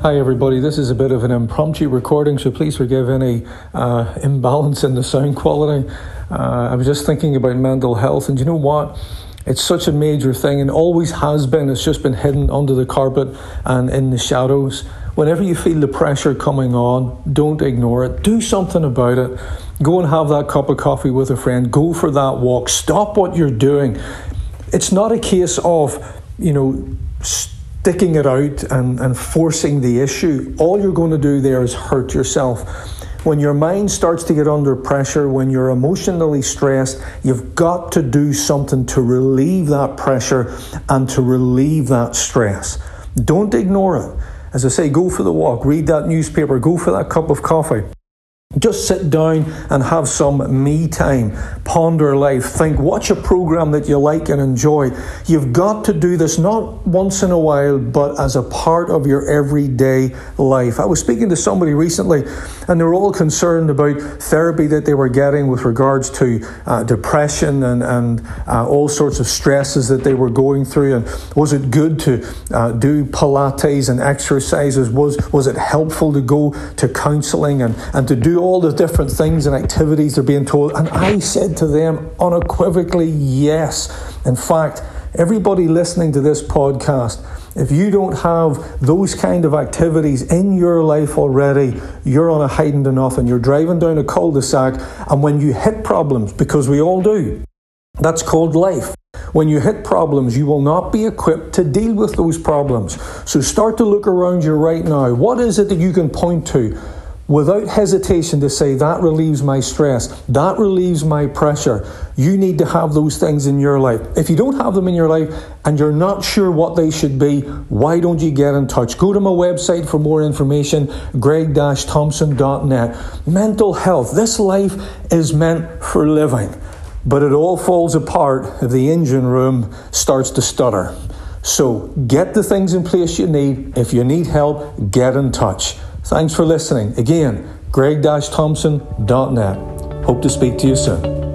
Hi, everybody. This is a bit of an impromptu recording, so please forgive any uh, imbalance in the sound quality. Uh, I was just thinking about mental health, and you know what? It's such a major thing and always has been. It's just been hidden under the carpet and in the shadows. Whenever you feel the pressure coming on, don't ignore it. Do something about it. Go and have that cup of coffee with a friend. Go for that walk. Stop what you're doing. It's not a case of, you know, sticking it out and, and forcing the issue, all you're going to do there is hurt yourself. When your mind starts to get under pressure, when you're emotionally stressed, you've got to do something to relieve that pressure and to relieve that stress. Don't ignore it. As I say, go for the walk, read that newspaper, go for that cup of coffee. Just sit down and have some me time. Ponder life. Think, watch a program that you like and enjoy. You've got to do this not once in a while, but as a part of your everyday life. I was speaking to somebody recently, and they were all concerned about therapy that they were getting with regards to uh, depression and, and uh, all sorts of stresses that they were going through. And was it good to uh, do Pilates and exercises? Was, was it helpful to go to counseling and, and to do all the different things and activities they're being told. And I said to them unequivocally, yes. In fact, everybody listening to this podcast, if you don't have those kind of activities in your life already, you're on a hiding to nothing. You're driving down a cul de sac, and when you hit problems, because we all do, that's called life. When you hit problems, you will not be equipped to deal with those problems. So start to look around you right now. What is it that you can point to? Without hesitation to say, that relieves my stress, that relieves my pressure. You need to have those things in your life. If you don't have them in your life and you're not sure what they should be, why don't you get in touch? Go to my website for more information, greg-thompson.net. Mental health. This life is meant for living, but it all falls apart if the engine room starts to stutter. So get the things in place you need. If you need help, get in touch. Thanks for listening. Again, greg-thompson.net. Hope to speak to you soon.